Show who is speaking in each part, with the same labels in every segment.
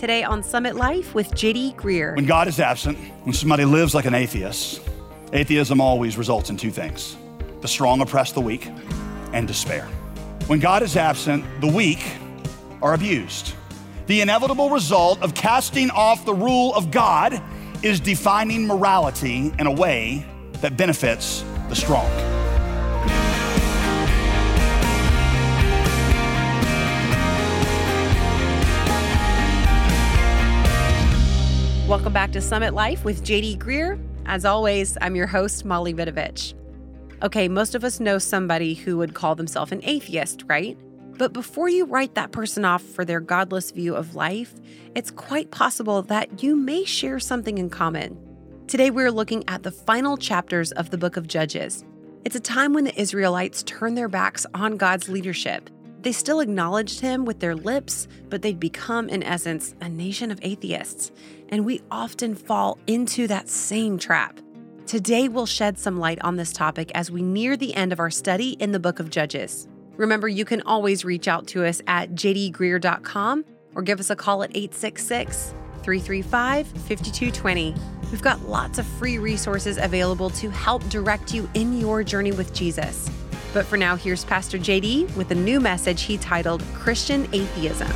Speaker 1: Today on Summit Life with JD Greear.
Speaker 2: When God is absent, when somebody lives like an atheist, atheism always results in two things the strong oppress the weak, and despair. When God is absent, the weak are abused. The inevitable result of casting off the rule of God is defining morality in a way that benefits the strong.
Speaker 1: Welcome back to Summit Life with JD Greear. As always, I'm your host, Molly Vidovich. Okay, most of us know somebody who would call themselves an atheist, right? But before you write that person off for their godless view of life, it's quite possible that you may share something in common. Today, we're looking at the final chapters of the book of Judges. It's a time when the Israelites turned their backs on God's leadership. They still acknowledged him with their lips, but they'd become, in essence, a nation of atheists. And we often fall into that same trap. Today, we'll shed some light on this topic as we near the end of our study in the book of Judges. Remember, you can always reach out to us at jdgreear.com or give us a call at 866 335 5220. We've got lots of free resources available to help direct you in your journey with Jesus. But for now, here's Pastor JD with a new message he titled Christian Atheism.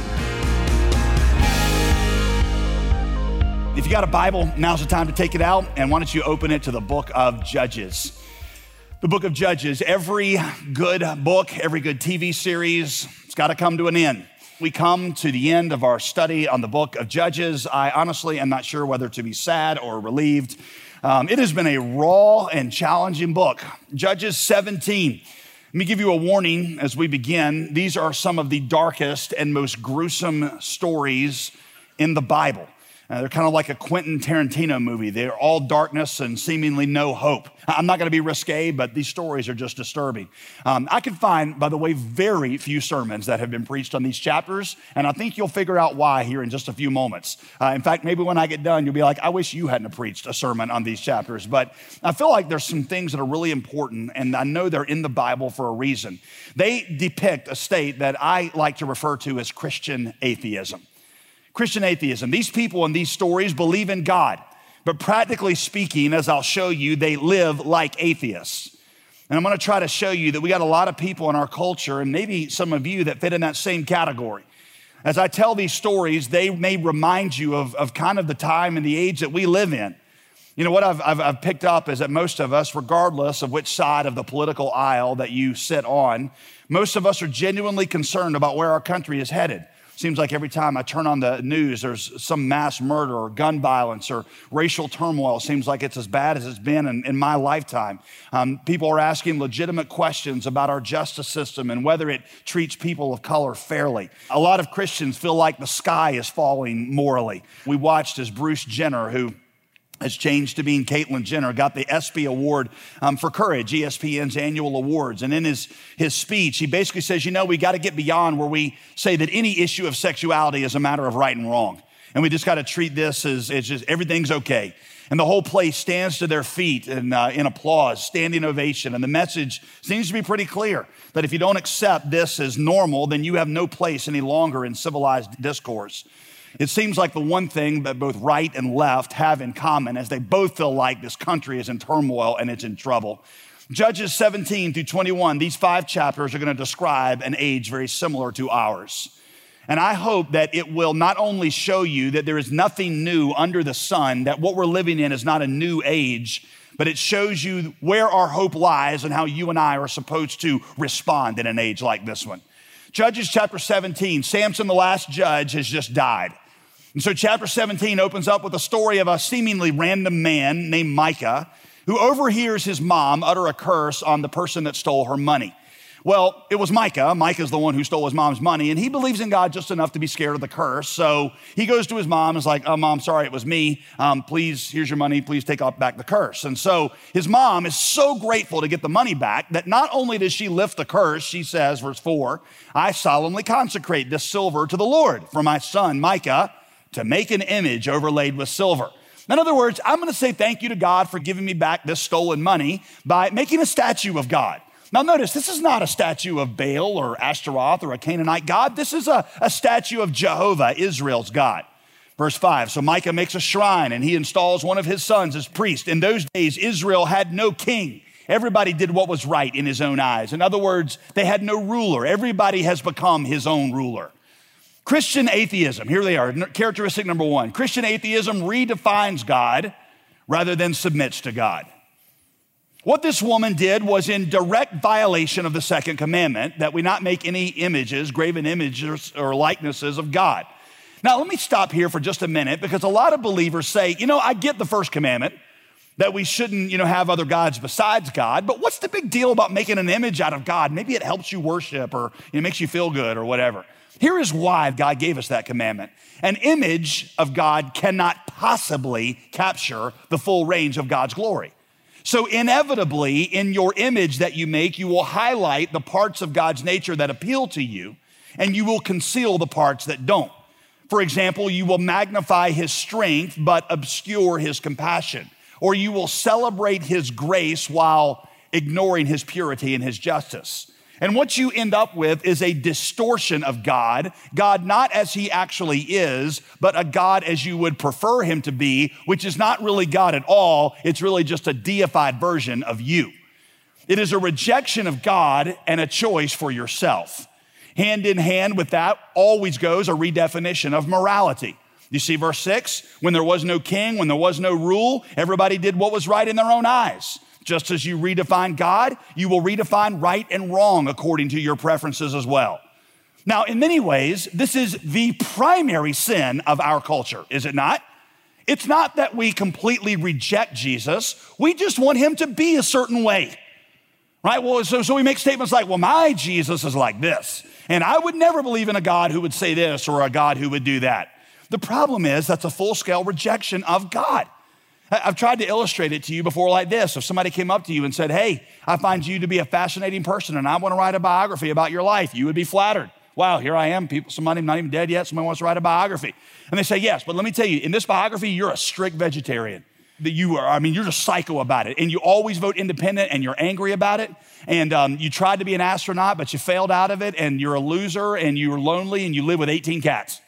Speaker 2: If you got a Bible, now's the time to take it out, and why don't you open it to the book of Judges? The book of Judges, every good book, every good TV series, it's got to come to an end we come to the end of our study on the book of Judges. I honestly am not sure whether to be sad or relieved. Um, it has been a raw and challenging book. Judges 17. Let me give you a warning as we begin. These are some of the darkest and most gruesome stories in the Bible. Uh, they're kind of like a Quentin Tarantino movie. They're all darkness and seemingly no hope. I'm not going to be risque, but these stories are just disturbing. Um, I can find, by the way, very few sermons that have been preached on these chapters, and I think you'll figure out why here in just a few moments. Uh, in fact, maybe when I get done, you'll be like, I wish you hadn't preached a sermon on these chapters. But I feel like there's some things that are really important, and I know they're in the Bible for a reason. They depict a state that I like to refer to as Christian atheism. Christian atheism. These people in these stories believe in God, but practically speaking, as I'll show you, they live like atheists. And I'm gonna try to show you that we got a lot of people in our culture, and maybe some of you that fit in that same category. As I tell these stories, they may remind you of, of kind of the time and the age that we live in. You know, what I've, I've, I've, picked up is that most of us, regardless of which side of the political aisle that you sit on, most of us are genuinely concerned about where our country is headed. Seems like every time I turn on the news, there's some mass murder or gun violence or racial turmoil. Seems like it's as bad as it's been in, in my lifetime. Um, people are asking legitimate questions about our justice system and whether it treats people of color fairly. A lot of Christians feel like the sky is falling morally. We watched as Bruce Jenner, who has changed to being Caitlyn Jenner, got the ESPY Award um, for Courage, ESPN's annual awards. And in his, his speech, he basically says, you know, we got to get beyond where we say that any issue of sexuality is a matter of right and wrong. And we just got to treat this as, as just everything's okay. And the whole place stands to their feet in, uh, in applause, standing ovation. And the message seems to be pretty clear that if you don't accept this as normal, then you have no place any longer in civilized discourse. It seems like the one thing that both right and left have in common is they both feel like this country is in turmoil and it's in trouble. Judges 17 through 21, these five chapters are going to describe an age very similar to ours. And I hope that it will not only show you that there is nothing new under the sun, that what we're living in is not a new age, but it shows you where our hope lies and how you and I are supposed to respond in an age like this one. Judges chapter 17, Samson, the last judge, has just died. And so, chapter 17 opens up with a story of a seemingly random man named Micah who overhears his mom utter a curse on the person that stole her money. Well, it was Micah. Micah's the one who stole his mom's money, and he believes in God just enough to be scared of the curse. So he goes to his mom and is like, Oh, mom, sorry, it was me. Um, please, here's your money. Please take back the curse. And so his mom is so grateful to get the money back that not only does she lift the curse, she says, verse 4, I solemnly consecrate this silver to the Lord for my son, Micah to make an image overlaid with silver. In other words, I'm going to say thank you to God for giving me back this stolen money by making a statue of God. Now, notice this is not a statue of Baal or Ashtaroth or a Canaanite God. This is a, a statue of Jehovah, Israel's God. Verse 5 So Micah makes a shrine and he installs one of his sons as priest. In those days, Israel had no king. Everybody did what was right in his own eyes. In other words, they had no ruler. Everybody has become his own ruler. Christian atheism, here they are, characteristic number one Christian atheism redefines God rather than submits to God. What this woman did was in direct violation of the second commandment that we not make any images, graven images or likenesses of God. Now, let me stop here for just a minute because a lot of believers say, you know, I get the first commandment that we shouldn't, you know, have other gods besides God, but what's the big deal about making an image out of God? Maybe it helps you worship or it makes you feel good or whatever. Here is why God gave us that commandment. An image of God cannot possibly capture the full range of God's glory. So, inevitably, in your image that you make, you will highlight the parts of God's nature that appeal to you, and you will conceal the parts that don't. For example, you will magnify his strength, but obscure his compassion. Or you will celebrate his grace while ignoring his purity and his justice. And what you end up with is a distortion of God, God not as he actually is, but a God as you would prefer him to be, which is not really God at all. It's really just a deified version of you. It is a rejection of God and a choice for yourself. Hand in hand with that always goes a redefinition of morality. You see, verse six, when there was no king, when there was no rule, everybody did what was right in their own eyes. Just as you redefine God, you will redefine right and wrong according to your preferences as well. Now, in many ways, this is the primary sin of our culture, is it not? It's not that we completely reject Jesus, we just want him to be a certain way. Right? Well, so, so we make statements like, well, my Jesus is like this. And I would never believe in a God who would say this or a God who would do that. The problem is that's a full scale rejection of God. I've tried to illustrate it to you before like this. If somebody came up to you and said, Hey, I find you to be a fascinating person and I want to write a biography about your life, you would be flattered. Wow, here I am. People, somebody not even dead yet, somebody wants to write a biography. And they say, Yes, but let me tell you, in this biography, you're a strict vegetarian. That you are, I mean, you're just psycho about it. And you always vote independent and you're angry about it. And um, you tried to be an astronaut, but you failed out of it. And you're a loser and you're lonely and you live with 18 cats.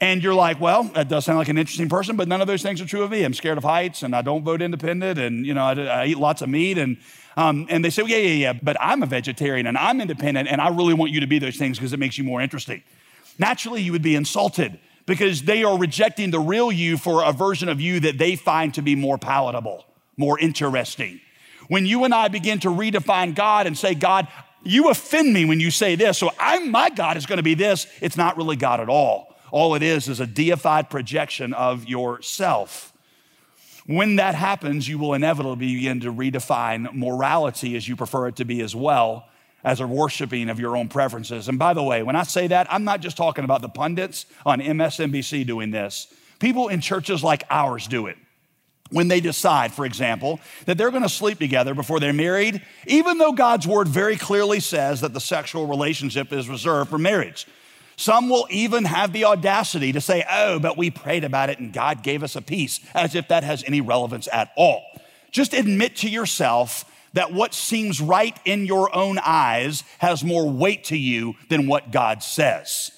Speaker 2: And you're like, well, that does sound like an interesting person, but none of those things are true of me. I'm scared of heights and I don't vote independent and, you know, I, I eat lots of meat. And, um, and they say, well, yeah, yeah, yeah, but I'm a vegetarian and I'm independent and I really want you to be those things because it makes you more interesting. Naturally, you would be insulted because they are rejecting the real you for a version of you that they find to be more palatable, more interesting. When you and I begin to redefine God and say, God, you offend me when you say this, so I'm, my God is going to be this, it's not really God at all. All it is is a deified projection of yourself. When that happens, you will inevitably begin to redefine morality as you prefer it to be as well as a worshiping of your own preferences. And by the way, when I say that, I'm not just talking about the pundits on MSNBC doing this. People in churches like ours do it. When they decide, for example, that they're going to sleep together before they're married, even though God's word very clearly says that the sexual relationship is reserved for marriage. Some will even have the audacity to say, oh, but we prayed about it and God gave us a peace, as if that has any relevance at all. Just admit to yourself that what seems right in your own eyes has more weight to you than what God says.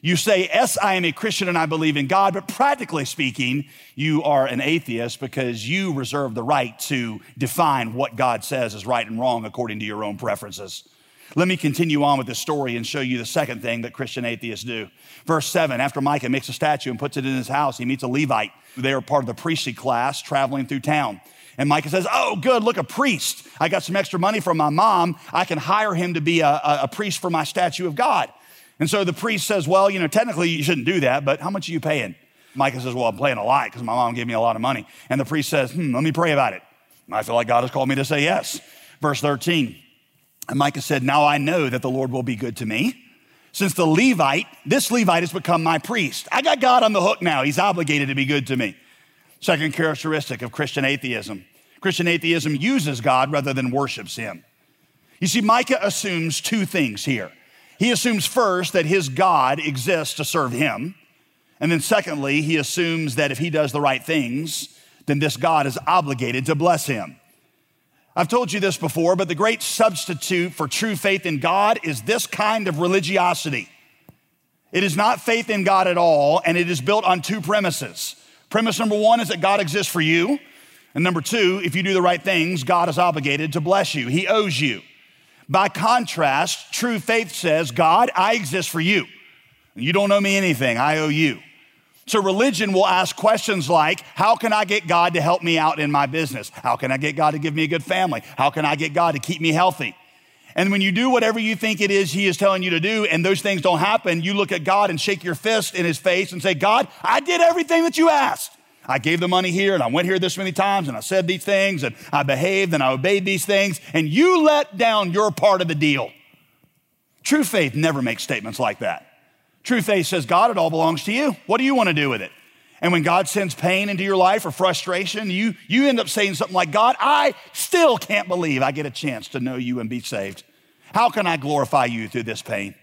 Speaker 2: You say, Yes, I am a Christian and I believe in God, but practically speaking, you are an atheist because you reserve the right to define what God says is right and wrong according to your own preferences. Let me continue on with this story and show you the second thing that Christian atheists do. Verse 7 After Micah makes a statue and puts it in his house, he meets a Levite. They are part of the priestly class traveling through town. And Micah says, Oh, good, look, a priest. I got some extra money from my mom. I can hire him to be a, a, a priest for my statue of God. And so the priest says, Well, you know, technically you shouldn't do that, but how much are you paying? Micah says, Well, I'm paying a lot because my mom gave me a lot of money. And the priest says, Hmm, let me pray about it. I feel like God has called me to say yes. Verse 13. And Micah said, Now I know that the Lord will be good to me. Since the Levite, this Levite has become my priest. I got God on the hook now. He's obligated to be good to me. Second characteristic of Christian atheism Christian atheism uses God rather than worships him. You see, Micah assumes two things here. He assumes first that his God exists to serve him. And then secondly, he assumes that if he does the right things, then this God is obligated to bless him. I've told you this before, but the great substitute for true faith in God is this kind of religiosity. It is not faith in God at all, and it is built on two premises. Premise number one is that God exists for you. And number two, if you do the right things, God is obligated to bless you. He owes you. By contrast, true faith says, God, I exist for you. You don't owe me anything, I owe you. So religion will ask questions like, How can I get God to help me out in my business? How can I get God to give me a good family? How can I get God to keep me healthy? And when you do whatever you think it is He is telling you to do, and those things don't happen, you look at God and shake your fist in His face and say, God, I did everything that you asked. I gave the money here and I went here this many times and I said these things and I behaved and I obeyed these things, and you let down your part of the deal. True faith never makes statements like that. True faith says, God, it all belongs to you. What do you want to do with it? And when God sends pain into your life or frustration, you, you end up saying something like, God, I still can't believe I get a chance to know you and be saved. How can I glorify you through this pain?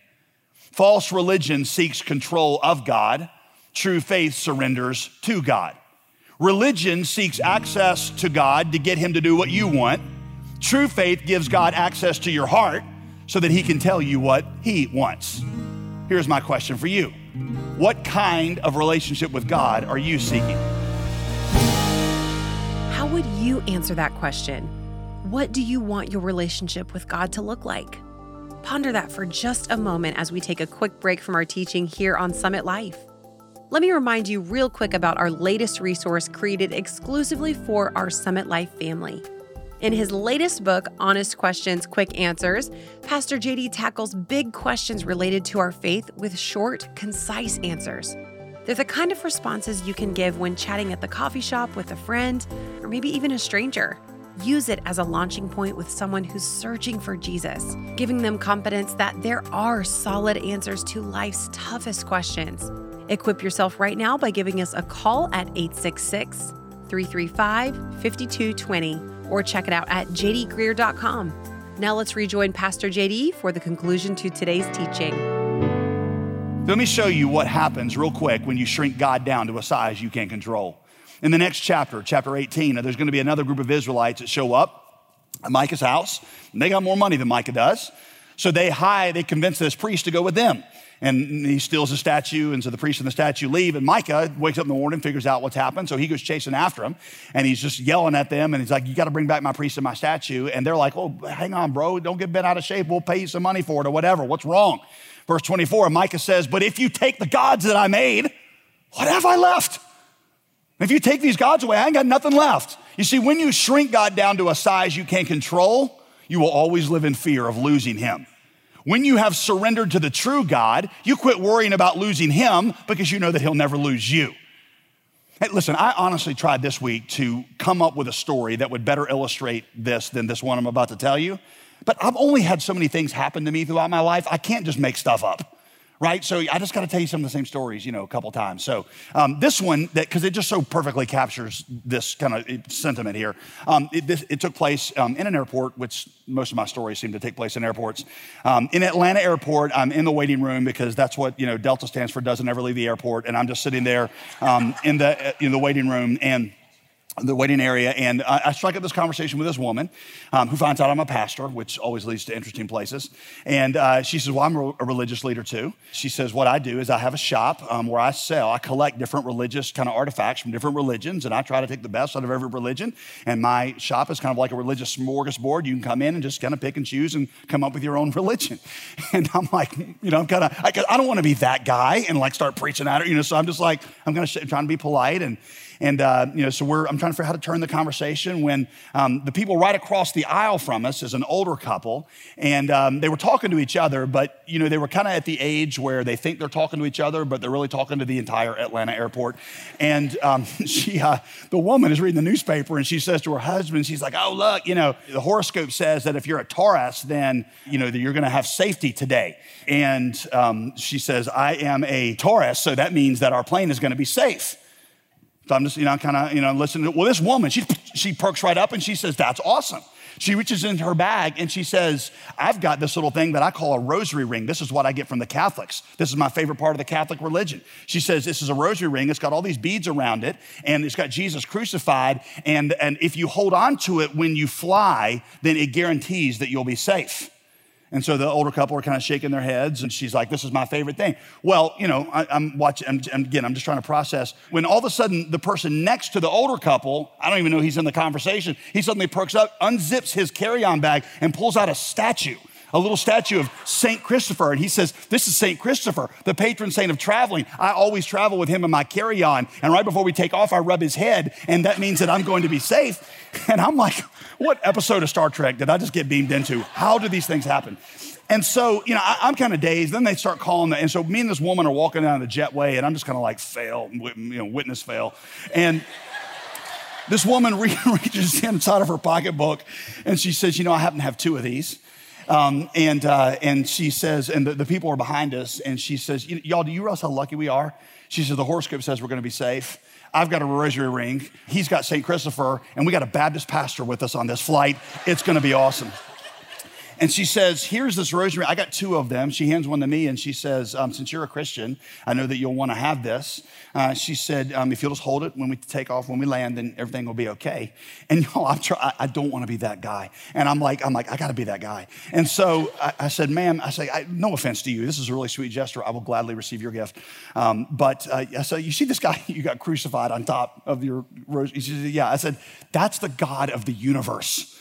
Speaker 2: False religion seeks control of God. True faith surrenders to God. Religion seeks access to God to get him to do what you want. True faith gives God access to your heart so that he can tell you what he wants. Here's my question for you What kind of relationship with God are you seeking?
Speaker 1: How would you answer that question? What do you want your relationship with God to look like? Ponder that for just a moment as we take a quick break from our teaching here on Summit Life. Let me remind you real quick about our latest resource created exclusively for our Summit Life family. In his latest book, Honest Questions, Quick Answers, Pastor JD tackles big questions related to our faith with short, concise answers. They're the kind of responses you can give when chatting at the coffee shop with a friend or maybe even a stranger. Use it as a launching point with someone who's searching for Jesus, giving them confidence that there are solid answers to life's toughest questions. Equip yourself right now by giving us a call at 866 335 5220 or check it out at jdgreear.com. Now let's rejoin Pastor JD for the conclusion to today's teaching.
Speaker 2: Let me show you what happens real quick when you shrink God down to a size you can't control. In the next chapter, chapter 18, uh, there's going to be another group of Israelites that show up at Micah's house. And they got more money than Micah does. So they hide, they convince this priest to go with them and he steals a statue. And so the priest and the statue leave. And Micah wakes up in the morning, figures out what's happened. So he goes chasing after him and he's just yelling at them. And he's like, You got to bring back my priest and my statue. And they're like, Oh, hang on, bro. Don't get bent out of shape. We'll pay you some money for it or whatever. What's wrong? Verse 24, Micah says, But if you take the gods that I made, what have I left? If you take these gods away, I ain't got nothing left. You see, when you shrink God down to a size you can't control, you will always live in fear of losing him. When you have surrendered to the true God, you quit worrying about losing him because you know that he'll never lose you. Hey, listen, I honestly tried this week to come up with a story that would better illustrate this than this one I'm about to tell you. But I've only had so many things happen to me throughout my life, I can't just make stuff up right? So I just got to tell you some of the same stories, you know, a couple times. So um, this one, that because it just so perfectly captures this kind of sentiment here. Um, it, this, it, took place um, in an airport, which most of my stories seem to take place in airports. Um, in Atlanta Airport, I'm in the waiting room because that's what you know Delta stands for, doesn't ever leave the airport, and I'm just sitting there um, in the in the waiting room and the waiting area, and I strike up this conversation with this woman um, who finds out I'm a pastor, which always leads to interesting places. And uh, she says, Well, I'm a religious leader too. She says, What I do is I have a shop um, where I sell, I collect different religious kind of artifacts from different religions, and I try to take the best out of every religion. And my shop is kind of like a religious smorgasbord. You can come in and just kind of pick and choose and come up with your own religion. And I'm like, you know, I'm kind of, I, I don't want to be that guy and like start preaching at her, you know, so I'm just like, I'm going to, trying to be polite and, and, uh, you know, so we're, I'm trying to figure out how to turn the conversation when um, the people right across the aisle from us is an older couple. And um, they were talking to each other, but, you know, they were kind of at the age where they think they're talking to each other, but they're really talking to the entire Atlanta airport. And um, she, uh, the woman is reading the newspaper and she says to her husband, she's like, oh, look, you know, the horoscope says that if you're a Taurus, then, you know, that you're going to have safety today. And um, she says, I am a Taurus, so that means that our plane is going to be safe. So I'm just, you know, kind of, you know, listening. To, well, this woman, she, she perks right up and she says, That's awesome. She reaches into her bag and she says, I've got this little thing that I call a rosary ring. This is what I get from the Catholics. This is my favorite part of the Catholic religion. She says, This is a rosary ring. It's got all these beads around it and it's got Jesus crucified. And, and if you hold on to it when you fly, then it guarantees that you'll be safe. And so the older couple are kind of shaking their heads, and she's like, This is my favorite thing. Well, you know, I, am watching, I'm, again, I'm just trying to process. When all of a sudden the person next to the older couple, I don't even know he's in the conversation, he suddenly perks up, unzips his carry on bag, and pulls out a statue a little statue of St. Christopher. And he says, This is St. Christopher, the patron saint of traveling. I always travel with him in my carry on. And right before we take off, I rub his head, and that means that I'm going to be safe. And I'm like, What episode of Star Trek did I just get beamed into? How do these things happen? And so, you know, I, am kind of dazed. Then they start calling And so me and this woman are walking down the jetway, and I'm just kind of like, fail, you know, witness fail. And this woman reaches inside of her pocketbook and she says, You know, I happen to have two of these. Um, and, uh, and she says, and the, the, people are behind us, and she says, Y'all, do you realize how lucky we are? She says, The horoscope says we're gonna be safe. I've got a rosary ring. He's got St. Christopher, and we got a Baptist pastor with us on this flight. It's gonna be awesome. And she says, Here's this rosary. I got two of them. She hands one to me and she says, um, Since you're a Christian, I know that you'll want to have this. Uh, she said, um, If you'll just hold it when we take off, when we land, then everything will be okay. And y'all, I'm try- I don't want to be that guy. And I'm like, I'm like, I got to be that guy. And so I, I said, Ma'am, I say, I, No offense to you. This is a really sweet gesture. I will gladly receive your gift. Um, but uh, I said, You see this guy you got crucified on top of your rosary? She said, Yeah. I said, That's the God of the universe.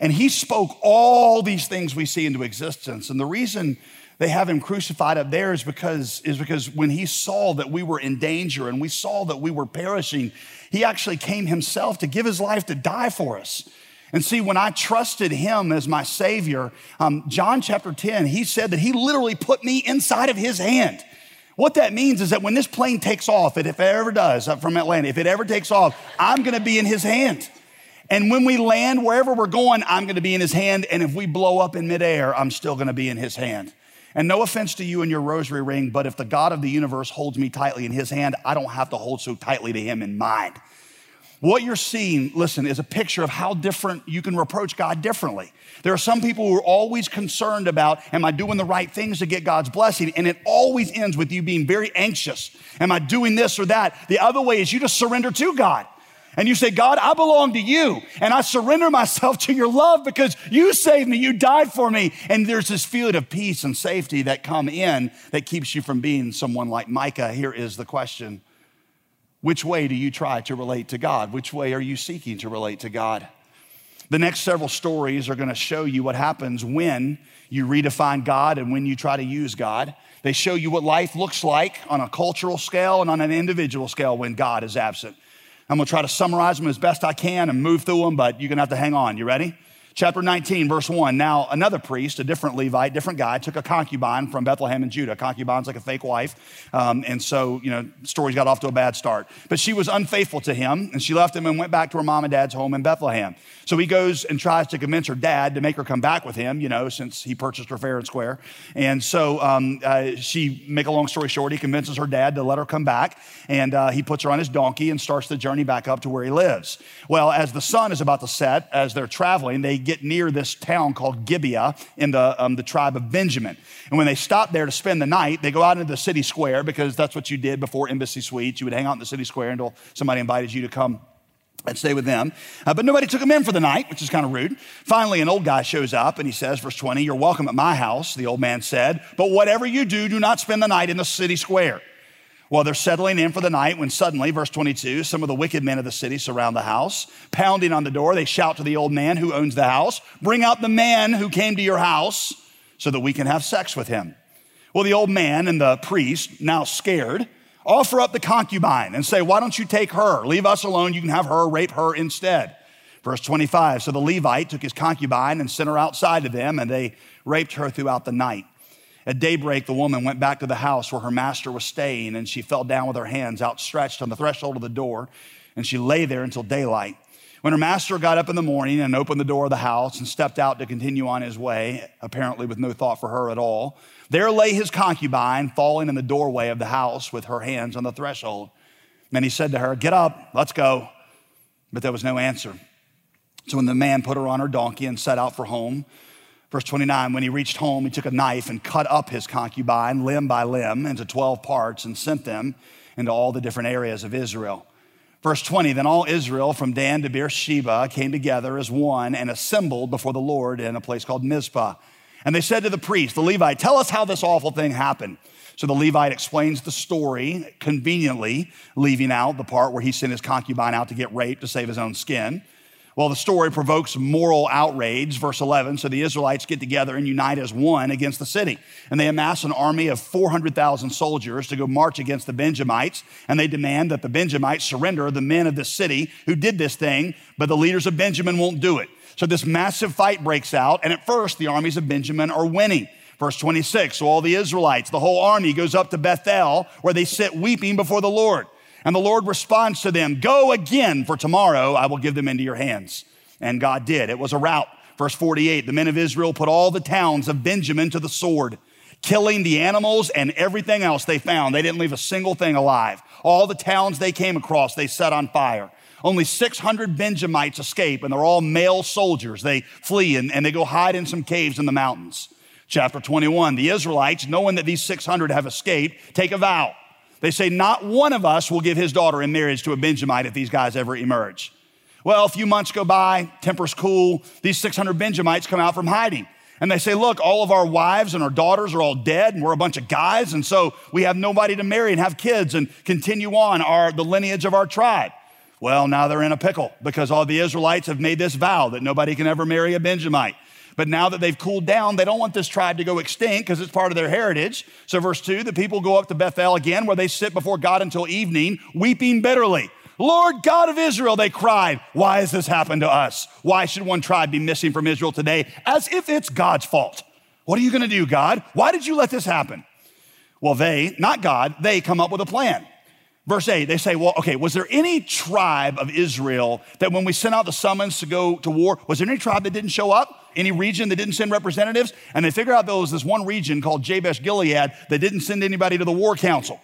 Speaker 2: And he spoke all these things we see into existence. And the reason they have him crucified up there is because, is because when he saw that we were in danger and we saw that we were perishing, he actually came himself to give his life to die for us. And see, when I trusted him as my savior, um, John chapter 10, he said that he literally put me inside of his hand. What that means is that when this plane takes off, and if it ever does from Atlanta, if it ever takes off, I'm gonna be in his hand. And when we land wherever we're going, I'm going to be in his hand. And if we blow up in midair, I'm still going to be in his hand. And no offense to you and your rosary ring, but if the God of the universe holds me tightly in his hand, I don't have to hold so tightly to him in mine. What you're seeing, listen, is a picture of how different you can approach God differently. There are some people who are always concerned about, am I doing the right things to get God's blessing? And it always ends with you being very anxious. Am I doing this or that? The other way is you just surrender to God and you say, God, I belong to you and I surrender myself to your love because you saved me, you died for me. And there's this feeling of peace and safety that come in that keeps you from being someone like Micah. Here is the question Which way do you try to relate to God? Which way are you seeking to relate to God? The next several stories are going to show you what happens when you redefine God and when you try to use God. They show you what life looks like on a cultural scale and on an individual scale when God is absent. I'm gonna try to summarize them as best I can and move through them, but you're gonna have to hang on. You ready? Chapter 19, verse 1. Now, another priest, a different Levite, different guy, took a concubine from Bethlehem in Judah. Concubine's like a fake wife. Um, and so, you know, stories got off to a bad start. But she was unfaithful to him, and she left him and went back to her mom and dad's home in Bethlehem. So he goes and tries to convince her dad to make her come back with him, you know, since he purchased her fair and square. And so um, uh, she, make a long story short, he convinces her dad to let her come back. And uh, he puts her on his donkey and starts the journey back up to where he lives. Well, as the sun is about to set, as they're traveling, they get near this town called Gibeah in the, um, the tribe of Benjamin. And when they stop there to spend the night, they go out into the city square because that's what you did before Embassy Suites. You would hang out in the city square until somebody invited you to come and stay with them. Uh, but nobody took him in for the night, which is kind of rude. Finally, an old guy shows up and he says, verse 20, You're welcome at my house, the old man said, but whatever you do, do not spend the night in the city square. Well, they're settling in for the night when suddenly, verse 22, some of the wicked men of the city surround the house. Pounding on the door, they shout to the old man who owns the house, Bring out the man who came to your house so that we can have sex with him. Well, the old man and the priest, now scared, offer up the concubine and say, Why don't you take her? Leave us alone. You can have her, rape her instead. Verse 25 So the Levite took his concubine and sent her outside to them, and they raped her throughout the night. At daybreak, the woman went back to the house where her master was staying, and she fell down with her hands outstretched on the threshold of the door, and she lay there until daylight. When her master got up in the morning and opened the door of the house and stepped out to continue on his way, apparently with no thought for her at all, there lay his concubine falling in the doorway of the house with her hands on the threshold. And he said to her, Get up, let's go. But there was no answer. So when the man put her on her donkey and set out for home, Verse 29 When he reached home, he took a knife and cut up his concubine limb by limb into 12 parts and sent them into all the different areas of Israel. Verse 20 Then all Israel from Dan to Beersheba came together as one and assembled before the Lord in a place called Mizpah. And they said to the priest, the Levite, Tell us how this awful thing happened. So the Levite explains the story, conveniently leaving out the part where he sent his concubine out to get raped to save his own skin. Well, the story provokes moral outrage, verse 11. So the Israelites get together and unite as one against the city. And they amass an army of 400,000 soldiers to go march against the Benjamites. And they demand that the Benjamites surrender the men of the city who did this thing, but the leaders of Benjamin won't do it. So this massive fight breaks out. And at first, the armies of Benjamin are winning. Verse 26 So all the Israelites, the whole army goes up to Bethel, where they sit weeping before the Lord. And the Lord responds to them, Go again, for tomorrow I will give them into your hands. And God did. It was a rout. Verse 48 The men of Israel put all the towns of Benjamin to the sword, killing the animals and everything else they found. They didn't leave a single thing alive. All the towns they came across, they set on fire. Only 600 Benjamites escape, and they're all male soldiers. They flee and, and they go hide in some caves in the mountains. Chapter 21 The Israelites, knowing that these 600 have escaped, take a vow. They say, Not one of us will give his daughter in marriage to a Benjamite if these guys ever emerge. Well, a few months go by, temper's cool. These 600 Benjamites come out from hiding. And they say, Look, all of our wives and our daughters are all dead, and we're a bunch of guys, and so we have nobody to marry and have kids and continue on our, the lineage of our tribe. Well, now they're in a pickle because all the Israelites have made this vow that nobody can ever marry a Benjamite. But now that they've cooled down, they don't want this tribe to go extinct because it's part of their heritage. So, verse 2 the people go up to Bethel again, where they sit before God until evening, weeping bitterly. Lord God of Israel, they cried, Why has this happened to us? Why should one tribe be missing from Israel today? As if it's God's fault. What are you going to do, God? Why did you let this happen? Well, they, not God, they come up with a plan. Verse 8, they say, Well, okay, was there any tribe of Israel that when we sent out the summons to go to war, was there any tribe that didn't show up? Any region that didn't send representatives? And they figure out there was this one region called Jabesh Gilead that didn't send anybody to the war council.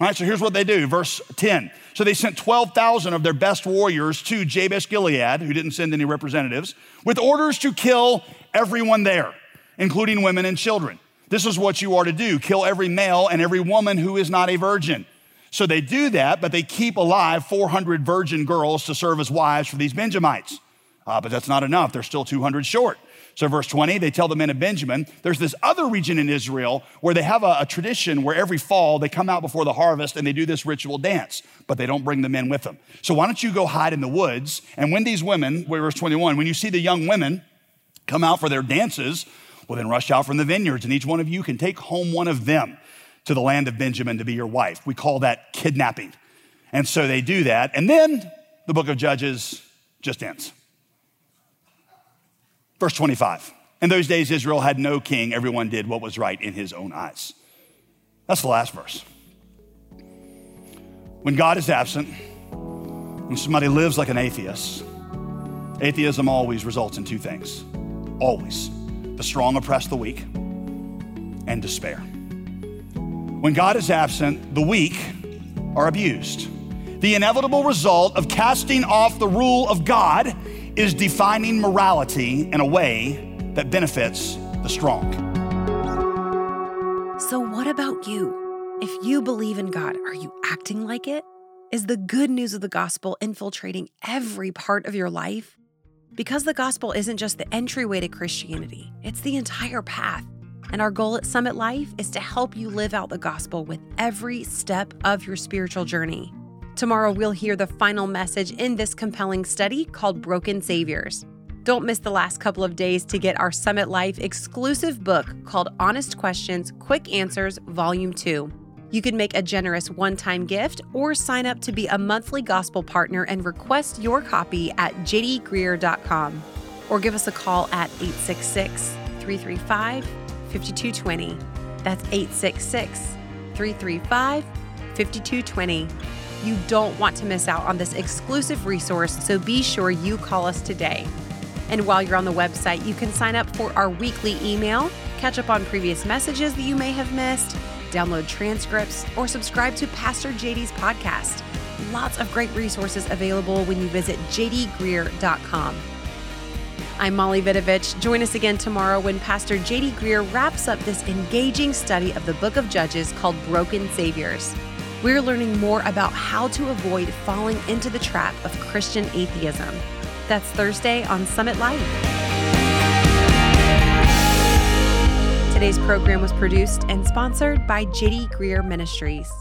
Speaker 2: All right, so here's what they do. Verse 10. So they sent 12,000 of their best warriors to Jabesh Gilead, who didn't send any representatives, with orders to kill everyone there, including women and children. This is what you are to do kill every male and every woman who is not a virgin. So they do that, but they keep alive 400 virgin girls to serve as wives for these Benjamites. Uh, but that's not enough. They're still 200 short. So, verse 20, they tell the men of Benjamin, there's this other region in Israel where they have a, a, tradition where every fall they come out before the harvest and they do this ritual dance, but they don't bring the men with them. So, why don't you go hide in the woods? And when these women, verse 21, when you see the young women come out for their dances, well, then rush out from the vineyards, and each one of you can take home one of them to the land of Benjamin to be your wife. We call that kidnapping. And so they do that. And then the book of Judges just ends. Verse 25. In those days, Israel had no king. Everyone did what was right in his own eyes. That's the last verse. When God is absent, when somebody lives like an atheist, atheism always results in two things. Always. The strong oppress the weak, and despair. When God is absent, the weak are abused. The inevitable result of casting off the rule of God is defining morality in a way that benefits the strong.
Speaker 1: So, what about you? If you believe in God, are you acting like it? Is the good news of the gospel infiltrating every part of your life? Because the gospel isn't just the entryway to Christianity, it's the entire path. And our goal at Summit Life is to help you live out the gospel with every step of your spiritual journey. Tomorrow, we'll hear the final message in this compelling study called Broken Saviors. Don't miss the last couple of days to get our Summit Life exclusive book called Honest Questions Quick Answers, Volume 2. You can make a generous one time gift or sign up to be a monthly gospel partner and request your copy at jdgreear.com or give us a call at 866 335 5220. That's 866 335 5220. You don't want to miss out on this exclusive resource, so be sure you call us today. And while you're on the website, you can sign up for our weekly email, catch up on previous messages that you may have missed, download transcripts, or subscribe to Pastor JD's podcast. Lots of great resources available when you visit jdgreear.com. I'm Molly Vidovich. Join us again tomorrow when Pastor JD Greear wraps up this engaging study of the book of Judges called Broken Saviors. We're learning more about how to avoid falling into the trap of Christian atheism. That's Thursday on Summit Life. Today's program was produced and sponsored by JD Greear Ministries.